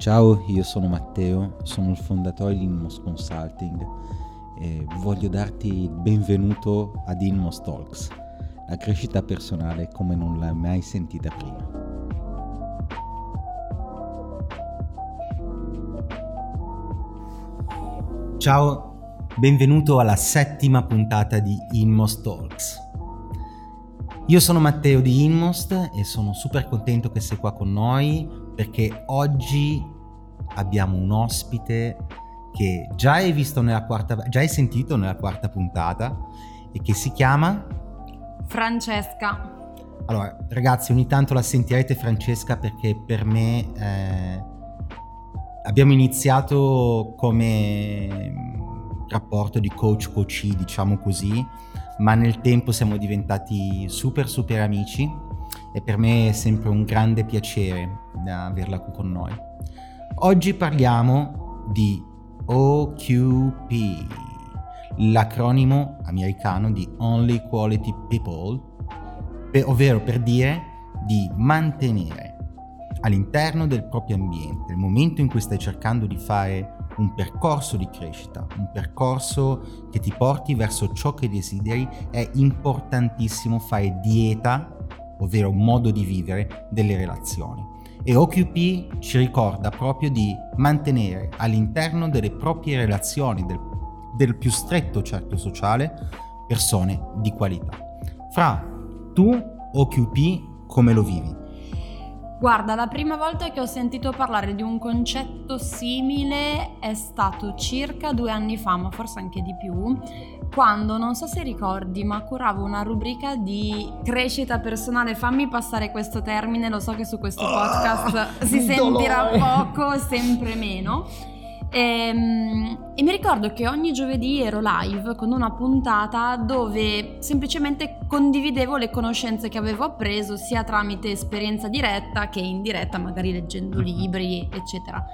Ciao, io sono Matteo, sono il fondatore di Inmos Consulting e voglio darti il benvenuto ad Inmos Talks, la crescita personale come non l'hai mai sentita prima. Ciao, benvenuto alla settima puntata di Inmost Talks. Io sono Matteo di Inmost e sono super contento che sei qua con noi perché oggi abbiamo un ospite che già hai visto nella quarta, già hai sentito nella quarta puntata e che si chiama Francesca. Allora, ragazzi, ogni tanto la sentirete Francesca perché per me eh, abbiamo iniziato come rapporto di coach coachee, diciamo così, ma nel tempo siamo diventati super super amici e per me è sempre un grande piacere averla qui con noi. Oggi parliamo di OQP, l'acronimo americano di Only Quality People, per, ovvero per dire di mantenere all'interno del proprio ambiente, nel momento in cui stai cercando di fare un percorso di crescita, un percorso che ti porti verso ciò che desideri, è importantissimo fare dieta, ovvero modo di vivere delle relazioni. E OQP ci ricorda proprio di mantenere all'interno delle proprie relazioni, del, del più stretto certo sociale, persone di qualità. Fra tu OQP come lo vivi? Guarda, la prima volta che ho sentito parlare di un concetto simile è stato circa due anni fa, ma forse anche di più, quando, non so se ricordi, ma curavo una rubrica di crescita personale. Fammi passare questo termine, lo so che su questo ah, podcast oh, si sentirà dolore. poco, sempre meno. E, ehm, e, mi ricordo che ogni giovedì ero live con una puntata dove semplicemente condividevo le conoscenze che avevo appreso sia tramite esperienza diretta che indiretta, magari leggendo mhm. libri, eccetera.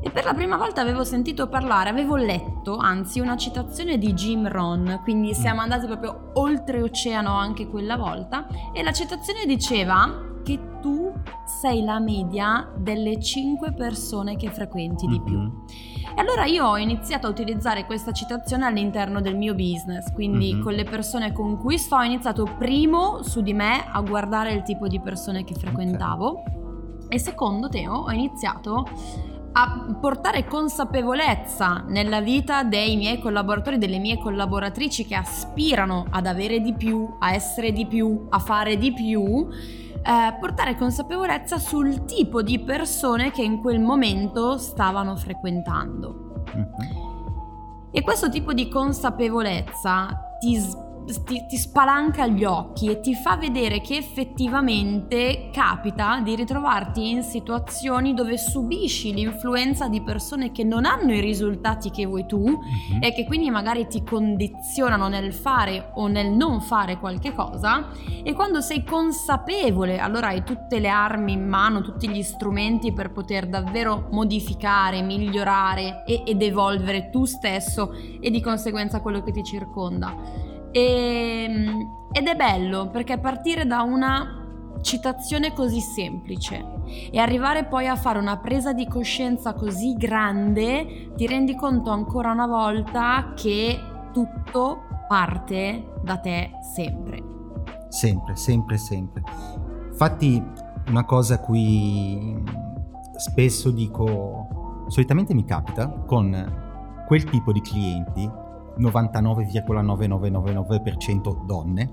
E per la prima volta avevo sentito parlare, avevo letto, anzi, una citazione di Jim Rohn, quindi siamo mm. andati proprio oltreoceano anche quella volta, e la citazione diceva che tu sei la media delle 5 persone che frequenti di più. Mm-hmm. E allora io ho iniziato a utilizzare questa citazione all'interno del mio business, quindi mm-hmm. con le persone con cui sto ho iniziato primo su di me a guardare il tipo di persone che frequentavo okay. e secondo Teo ho iniziato a portare consapevolezza nella vita dei miei collaboratori, delle mie collaboratrici che aspirano ad avere di più, a essere di più, a fare di più eh, portare consapevolezza sul tipo di persone che in quel momento stavano frequentando. Mm-hmm. E questo tipo di consapevolezza ti ti, ti, spalanca gli occhi e ti fa vedere che effettivamente capita di ritrovarti in situazioni dove subisci l'influenza di persone che non hanno i risultati che vuoi tu mm-hmm. e che quindi magari ti condizionano nel fare o nel non fare qualche cosa e quando sei consapevole allora hai tutte le armi in mano, tutti gli strumenti per poter davvero modificare, migliorare e, ed evolvere tu stesso e di conseguenza quello che ti circonda. E, ehm, ed è bello perché partire da una citazione così semplice e arrivare poi a fare una presa di coscienza così grande, ti rendi conto ancora una volta che tutto parte da te sempre. Sempre, sempre, sempre. Infatti una cosa a cui spesso dico, solitamente mi capita con quel tipo di clienti 99,9999% donne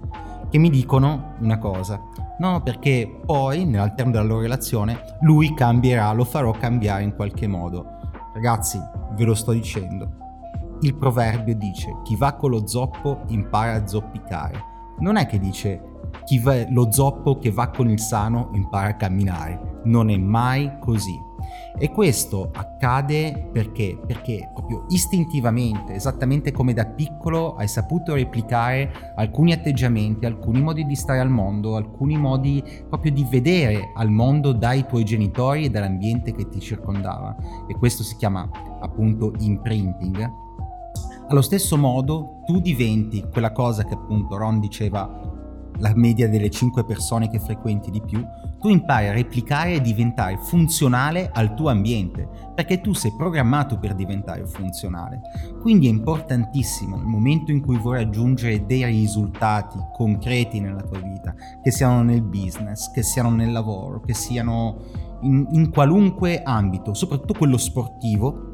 che mi dicono una cosa. No, perché poi nell'alterno della loro relazione lui cambierà, lo farò cambiare in qualche modo. Ragazzi, ve lo sto dicendo. Il proverbio dice chi va con lo zoppo impara a zoppicare. Non è che dice chi va, lo zoppo che va con il sano impara a camminare. Non è mai così. E questo accade perché? Perché proprio istintivamente, esattamente come da piccolo, hai saputo replicare alcuni atteggiamenti, alcuni modi di stare al mondo, alcuni modi proprio di vedere al mondo dai tuoi genitori e dall'ambiente che ti circondava. E questo si chiama appunto imprinting. Allo stesso modo tu diventi quella cosa che appunto Ron diceva la media delle 5 persone che frequenti di più, tu impari a replicare e diventare funzionale al tuo ambiente, perché tu sei programmato per diventare funzionale. Quindi è importantissimo nel momento in cui vuoi raggiungere dei risultati concreti nella tua vita, che siano nel business, che siano nel lavoro, che siano in, in qualunque ambito, soprattutto quello sportivo,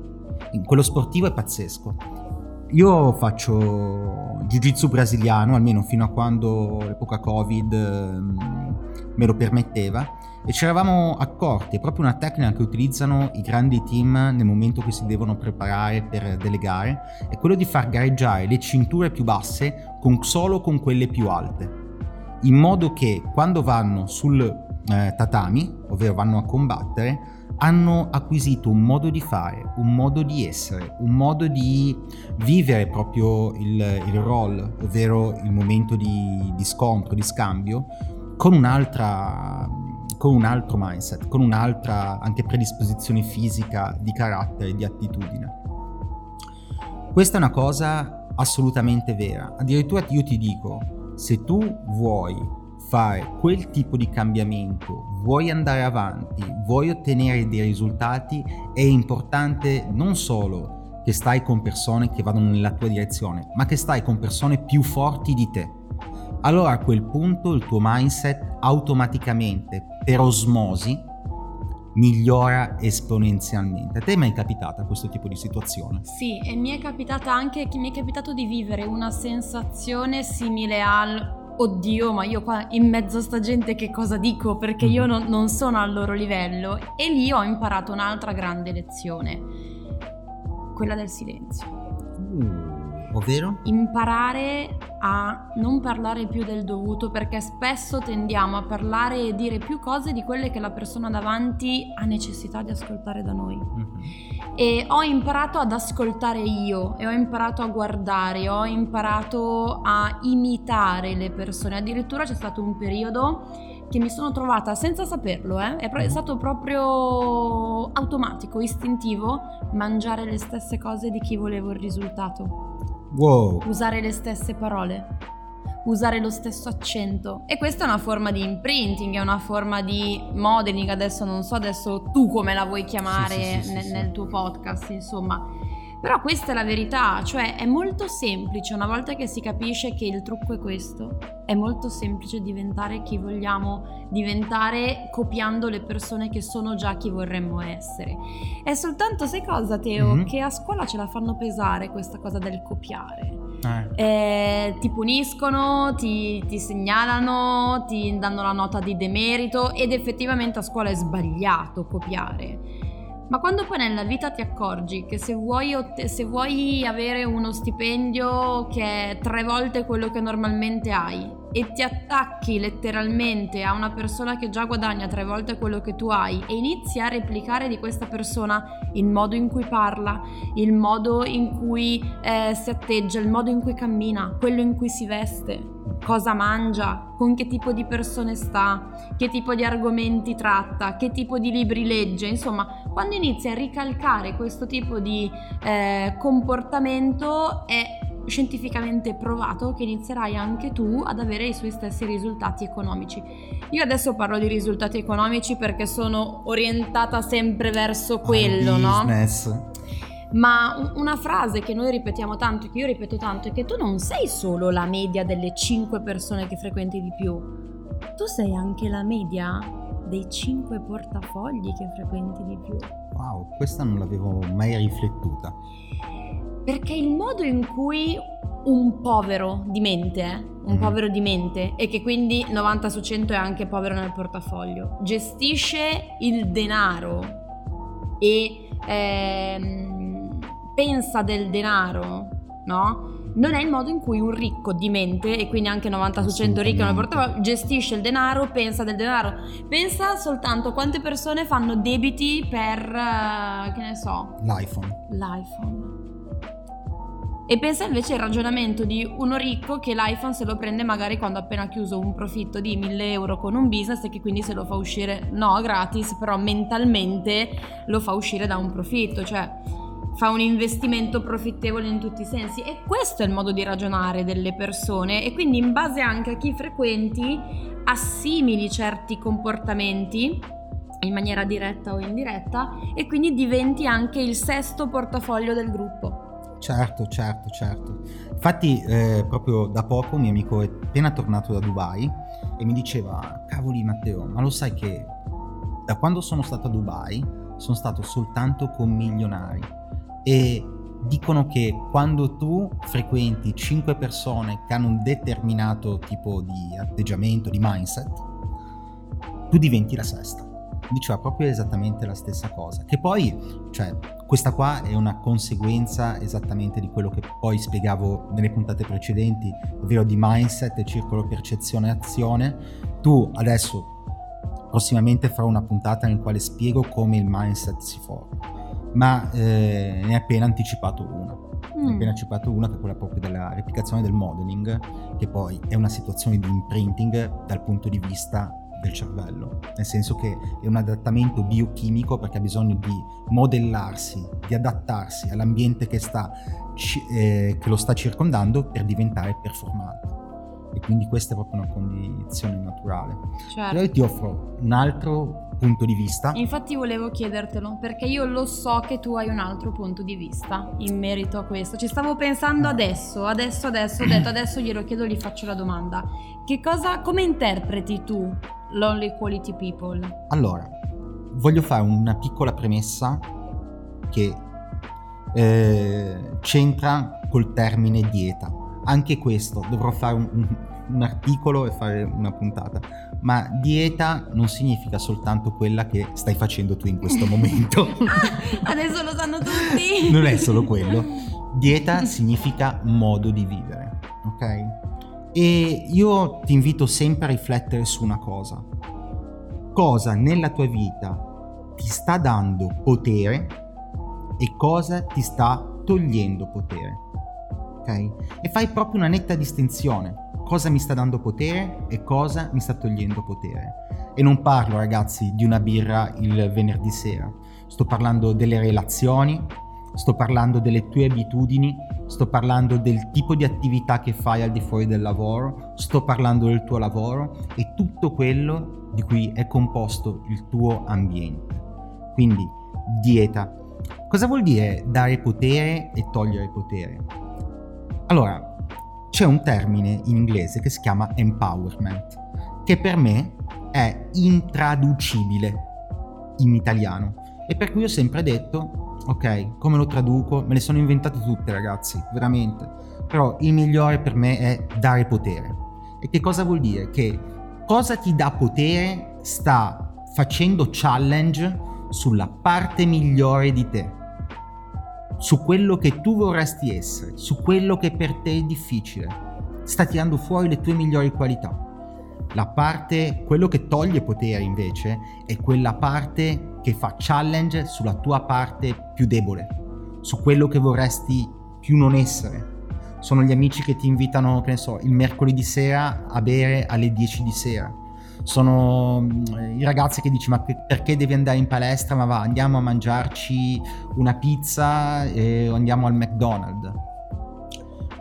quello sportivo è pazzesco. Io faccio jiu-jitsu brasiliano, almeno fino a quando l'epoca Covid ehm, me lo permetteva, e ci eravamo accorti, è proprio una tecnica che utilizzano i grandi team nel momento che si devono preparare per delle gare, è quello di far gareggiare le cinture più basse con, solo con quelle più alte, in modo che quando vanno sul eh, tatami, ovvero vanno a combattere, hanno acquisito un modo di fare, un modo di essere, un modo di vivere proprio il, il role, ovvero il momento di, di scontro, di scambio, con un'altra con un altro mindset, con un'altra anche predisposizione fisica, di carattere, di attitudine. Questa è una cosa assolutamente vera. Addirittura io ti dico, se tu vuoi fare quel tipo di cambiamento, vuoi andare avanti, vuoi ottenere dei risultati, è importante non solo che stai con persone che vadano nella tua direzione, ma che stai con persone più forti di te. Allora a quel punto il tuo mindset automaticamente, per osmosi, migliora esponenzialmente. A te è mai capitata questo tipo di situazione? Sì, e mi è capitata anche mi è capitato di vivere una sensazione simile al oddio, ma io qua in mezzo a sta gente che cosa dico? Perché io mhm. non, non sono al loro livello. E lì ho imparato un'altra grande lezione, quella del silenzio. Uh ovvero? Imparare a non parlare più del dovuto perché spesso tendiamo a parlare e dire più cose di quelle che la persona davanti ha necessità di ascoltare da noi. Mm-hmm. E ho imparato ad ascoltare io e ho imparato a guardare, ho imparato a imitare le persone. Addirittura c'è stato un periodo che mi sono trovata senza saperlo, eh? è, è, stato proprio automatico, istintivo, mangiare le stesse cose di chi volevo il risultato. Wow. Usare le stesse parole, usare lo stesso accento. E questa è una forma di imprinting, è una forma di modeling. Adesso non so adesso tu come la vuoi chiamare sì, sì, sì, nel, nel tuo podcast, insomma però questa è la verità, cioè è molto semplice, una volta che si capisce che il trucco è questo, è molto semplice diventare chi vogliamo diventare copiando le persone che sono già chi vorremmo essere. È soltanto, sai cosa Teo, mm-hmm. che a scuola ce la fanno pesare questa cosa del copiare. Eh. Eh, ti puniscono, ti, ti segnalano, ti danno la nota di demerito ed effettivamente a scuola è sbagliato copiare. Ma quando poi nella vita ti accorgi che se vuoi, otte- se vuoi, avere uno stipendio che è tre volte quello che normalmente hai e ti attacchi letteralmente a una persona che già guadagna tre volte quello che tu hai e inizi a replicare di questa persona il modo in cui parla, il modo in cui eh, si atteggia, il modo in cui cammina, quello in cui si veste, cosa mangia, con che tipo di persone sta, che tipo di argomenti tratta, che tipo di libri legge, insomma, quando inizi a ricalcare questo tipo di eh, comportamento è scientificamente provato che inizierai anche tu ad avere i suoi stessi risultati economici. Io adesso parlo di risultati economici perché sono orientata sempre verso quello, no? Ma una frase che noi ripetiamo tanto, che io ripeto tanto, è che tu non sei solo la media delle 5 persone che frequenti di più, tu sei anche la media dei 5 portafogli che frequenti di più. Wow, questa non l'avevo mai riflettuta. Perché il modo in cui un povero di mente, un mm. povero di mente, e che quindi 90 su 100 è anche povero nel portafoglio, gestisce il denaro e ehm, pensa del denaro, no? Non è il modo in cui un ricco di mente, e quindi anche 90 su 100 ricco nel portafoglio, gestisce il denaro, pensa del denaro. Pensa soltanto a quante persone fanno debiti per, uh, che ne so, l'iPhone. L'iPhone e pensa invece al ragionamento di uno ricco che l'iPhone se lo prende magari quando ha appena chiuso un profitto di 1000 euro con un business e che quindi se lo fa uscire, no gratis, però mentalmente lo fa uscire da un profitto. Cioè, fa un investimento profittevole in tutti i sensi e questo è il modo di ragionare delle persone e quindi in base anche a chi frequenti assimili certi comportamenti in maniera diretta o indiretta e quindi diventi anche il sesto portafoglio del gruppo. Certo, certo, certo. Infatti eh, proprio da poco un mio amico è appena tornato da Dubai e mi diceva, cavoli Matteo, ma lo sai che da quando sono stato a Dubai sono stato soltanto con milionari e dicono che quando tu frequenti 5 persone che hanno un determinato tipo di atteggiamento, di mindset, tu diventi la sesta. Diceva proprio esattamente la stessa cosa. Che poi, cioè, questa qua è una conseguenza esattamente di quello che poi spiegavo nelle puntate precedenti, ovvero di mindset, circolo percezione azione. Tu adesso prossimamente farò una puntata nel quale spiego come il mindset si forma ma eh, ne ha appena anticipato una. Mm. Ne ha appena anticipato una che è quella proprio della replicazione del modeling, che poi è una situazione di imprinting dal punto di vista del cervello, nel senso che è un adattamento biochimico perché ha bisogno di modellarsi, di adattarsi all'ambiente che, sta, eh, che lo sta circondando per diventare performante e quindi questa è proprio una condizione naturale. Certo. Però io ti offro un altro punto di vista. Infatti volevo chiedertelo perché io lo so che tu hai un altro punto di vista in merito a questo. Ci stavo pensando adesso, adesso, adesso, ho detto adesso glielo chiedo, gli faccio la domanda. Che cosa, come interpreti tu l'Only Quality People? Allora, voglio fare una piccola premessa che eh, c'entra col termine dieta. Anche questo dovrò fare un, un, un articolo e fare una puntata ma dieta non significa soltanto quella che stai facendo tu in questo momento. Adesso lo sanno tutti. non è solo quello. Dieta significa modo di vivere, ok? E io ti invito sempre a riflettere su una cosa. Cosa nella tua vita ti sta dando potere e cosa ti sta togliendo potere. Ok? E fai proprio una netta distinzione cosa mi sta dando potere e cosa mi sta togliendo potere. E non parlo, ragazzi, di una birra il venerdì sera. Sto parlando delle relazioni, sto parlando delle tue abitudini, sto parlando del tipo di attività che fai al di fuori del lavoro, sto parlando del tuo lavoro e tutto quello di cui è composto il tuo ambiente. Quindi, dieta. Cosa vuol dire dare potere e togliere potere? Allora, c'è un termine in inglese che si chiama empowerment, che per me è intraducibile in italiano e per cui ho sempre detto, ok, come lo traduco? Me le sono inventate tutte ragazzi, veramente, però il migliore per me è dare potere. E che cosa vuol dire? Che cosa ti dà potere sta facendo challenge sulla parte migliore di te su quello che tu vorresti essere, su quello che per te è difficile. Sta tirando fuori le tue migliori qualità. La parte, quello che toglie potere invece, è quella parte che fa challenge sulla tua parte più debole, su quello che vorresti più non essere. Sono gli amici che ti invitano, che ne so, il mercoledì sera a bere alle 10 di sera sono mm, i ragazzi che dici ma perché devi andare in palestra? Ma va andiamo a mangiarci una pizza e andiamo al McDonald's.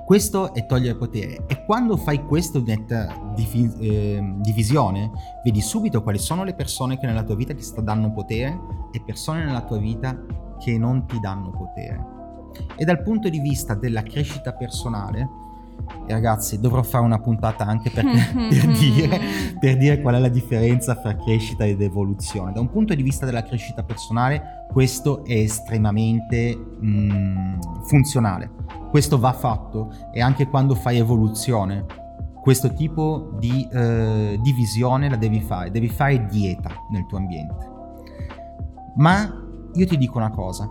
Questo è togliere potere. E quando fai questa netta divi- eh, divisione vedi subito quali sono le persone che nella tua vita ti dando potere e persone nella tua vita che non ti danno potere. E dal punto di vista della crescita personale ragazzi, dovrò fare una puntata anche per, per, dire, per, dire, qual è la differenza fra crescita ed evoluzione. Da un punto di vista della crescita personale, questo è estremamente mm, funzionale. Questo va fatto e anche quando fai evoluzione, questo tipo di eh, divisione la devi fare. Devi fare dieta nel tuo ambiente. Ma io ti dico una cosa,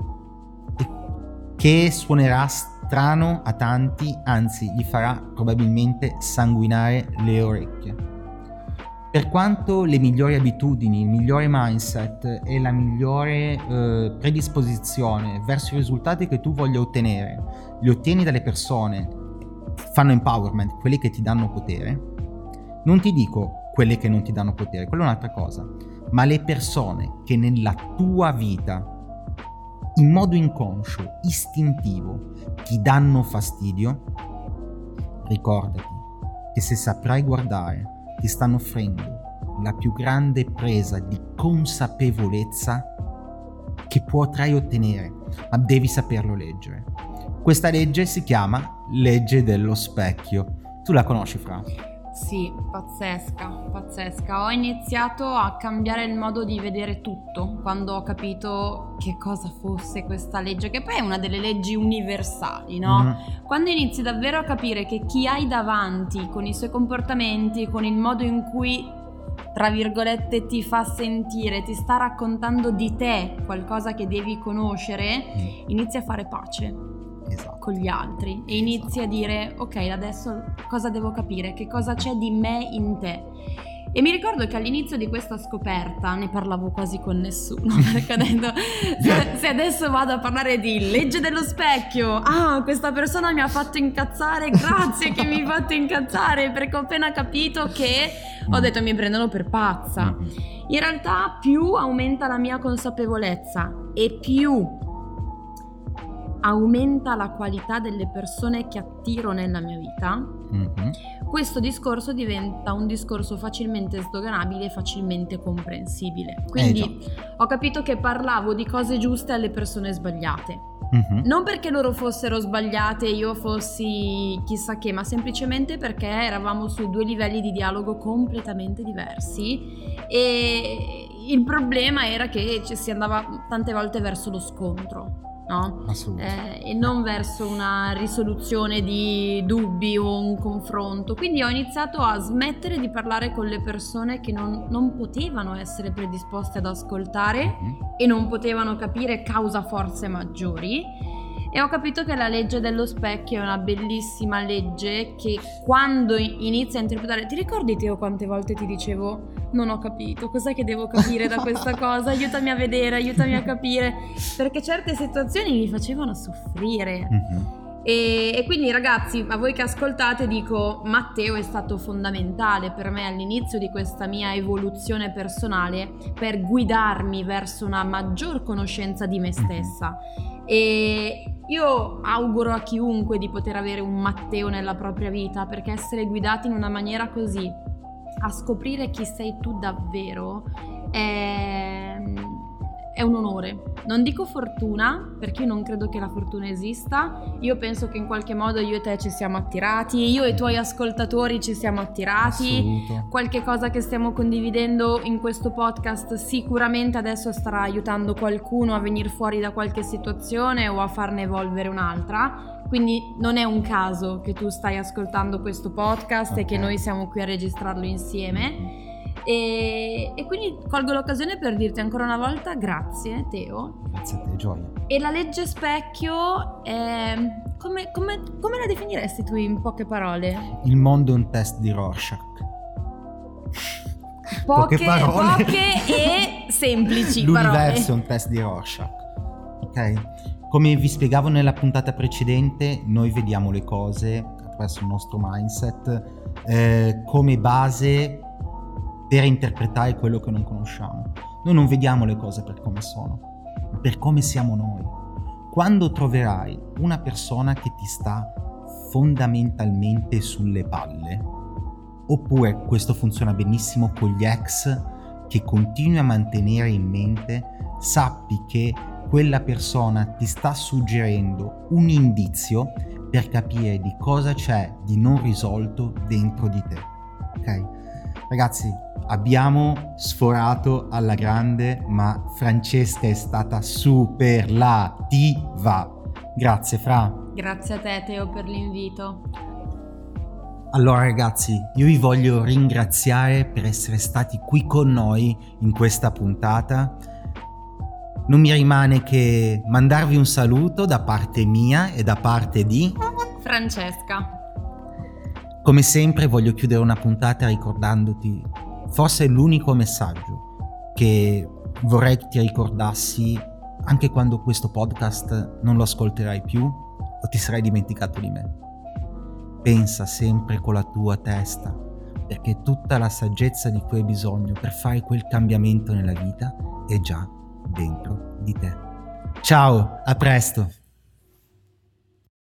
che suonerà strano a tanti, anzi gli farà probabilmente sanguinare le orecchie. Per quanto le migliori abitudini, il migliore mindset e la migliore eh, predisposizione verso i risultati che tu voglia ottenere, li ottieni dalle persone, fanno empowerment, quelli che ti danno potere, non ti dico quelle che non ti danno potere, quella è un'altra cosa, ma le persone che nella tua vita in modo inconscio, istintivo, ti danno fastidio, ricordati che se saprai guardare, ti stanno offrendo la più grande presa di consapevolezza che potrai ottenere, ma devi saperlo leggere. Questa legge si chiama legge dello specchio. Tu la conosci, Fra? Sì, pazzesca, pazzesca. Ho iniziato a cambiare il modo di vedere tutto quando ho capito che cosa fosse questa legge, che poi è una delle leggi universali, no? Mm-hmm. Quando inizi davvero a capire che chi hai davanti con i suoi comportamenti, con il modo in cui tra virgolette ti fa sentire, ti sta raccontando di te qualcosa che devi conoscere, mm. inizi a fare pace esatto. con gli altri e inizi a dire ok adesso cosa devo capire, che cosa c'è di me in te. E mi ricordo che all'inizio di questa scoperta ne parlavo quasi con nessuno, perché ho detto, se, se, adesso vado a parlare di legge dello specchio, ah, questa persona mi ha fatto incazzare, grazie che mi ha fatto incazzare, perché ho appena capito che ho detto mi prendono per pazza. Mm-hmm. In realtà più aumenta la mia consapevolezza e più aumenta la qualità delle persone che attiro nella mia vita, mm-hmm. questo discorso diventa un discorso facilmente sdoganabile e facilmente comprensibile. Quindi eh, ho capito che parlavo di cose giuste alle persone sbagliate. Mm-hmm. Non perché loro fossero sbagliate e io fossi chissà che, ma semplicemente perché eravamo su due livelli di dialogo completamente diversi e il problema era che ci si andava tante volte verso lo scontro no? Assolutamente. Eh, e non verso una risoluzione di dubbi o un confronto. Quindi ho iniziato a smettere di parlare con le persone che non, non potevano essere predisposte ad ascoltare mm-hmm. e non potevano capire causa forze maggiori e ho capito che la legge dello specchio è una bellissima legge che quando inizia a interpretare, ti ricordi Teo quante volte ti dicevo non ho capito, cos'è che devo capire da questa cosa? Aiutami a vedere, aiutami a capire, perché certe situazioni mi facevano soffrire. Mm-hmm. E, e, quindi ragazzi, a voi che ascoltate dico, Matteo è stato fondamentale per me all'inizio di questa mia evoluzione personale per guidarmi verso una maggior conoscenza di me stessa. E io auguro a chiunque di poter avere un Matteo nella propria vita perché essere guidati in una maniera così, a scoprire chi sei tu davvero, è è un onore. Non dico fortuna, perché io non credo che la fortuna esista. Io penso che in qualche modo io e te ci siamo attirati, io e i tuoi ascoltatori ci siamo attirati. Assoluto. Qualche cosa che stiamo condividendo in questo podcast sicuramente adesso starà aiutando qualcuno a venire fuori da qualche situazione o a farne evolvere un'altra. Quindi non è un caso che tu stai ascoltando questo podcast okay. e che noi siamo qui a registrarlo insieme. E, e, quindi colgo l'occasione per dirti ancora una volta grazie Teo. Grazie a te Gioia. E la legge specchio, è, come, come, come la definiresti tu in poche parole? Il mondo è un test di Rorschach. Poche, poche, parole. poche e semplici L'universo parole. è un test di Rorschach. Ok? Come vi spiegavo nella puntata precedente, noi vediamo le cose attraverso il nostro mindset eh, come base per interpretare quello che non conosciamo. Noi non vediamo le cose per come sono, ma per come siamo noi. Quando troverai una persona che ti sta fondamentalmente sulle palle, oppure questo funziona benissimo con gli ex che continui a mantenere in mente, sappi che quella persona ti sta suggerendo un indizio per capire di cosa c'è di non risolto dentro di te. Ok? Ragazzi, abbiamo sforato alla grande, ma Francesca è stata superlativa. Grazie Fra. Grazie a te Teo per l'invito. Allora ragazzi, io vi voglio ringraziare per essere stati qui con noi in questa puntata. Non mi rimane che mandarvi un saluto da parte mia e da parte di Francesca. Come sempre voglio chiudere una puntata ricordandoti forse l'unico messaggio che vorrei che ti ricordassi anche quando questo podcast non lo ascolterai più o ti sarai dimenticato di me. Pensa sempre con la tua testa, perché tutta la saggezza di cui hai bisogno per fare quel cambiamento nella vita è già dentro di te. Ciao, a presto.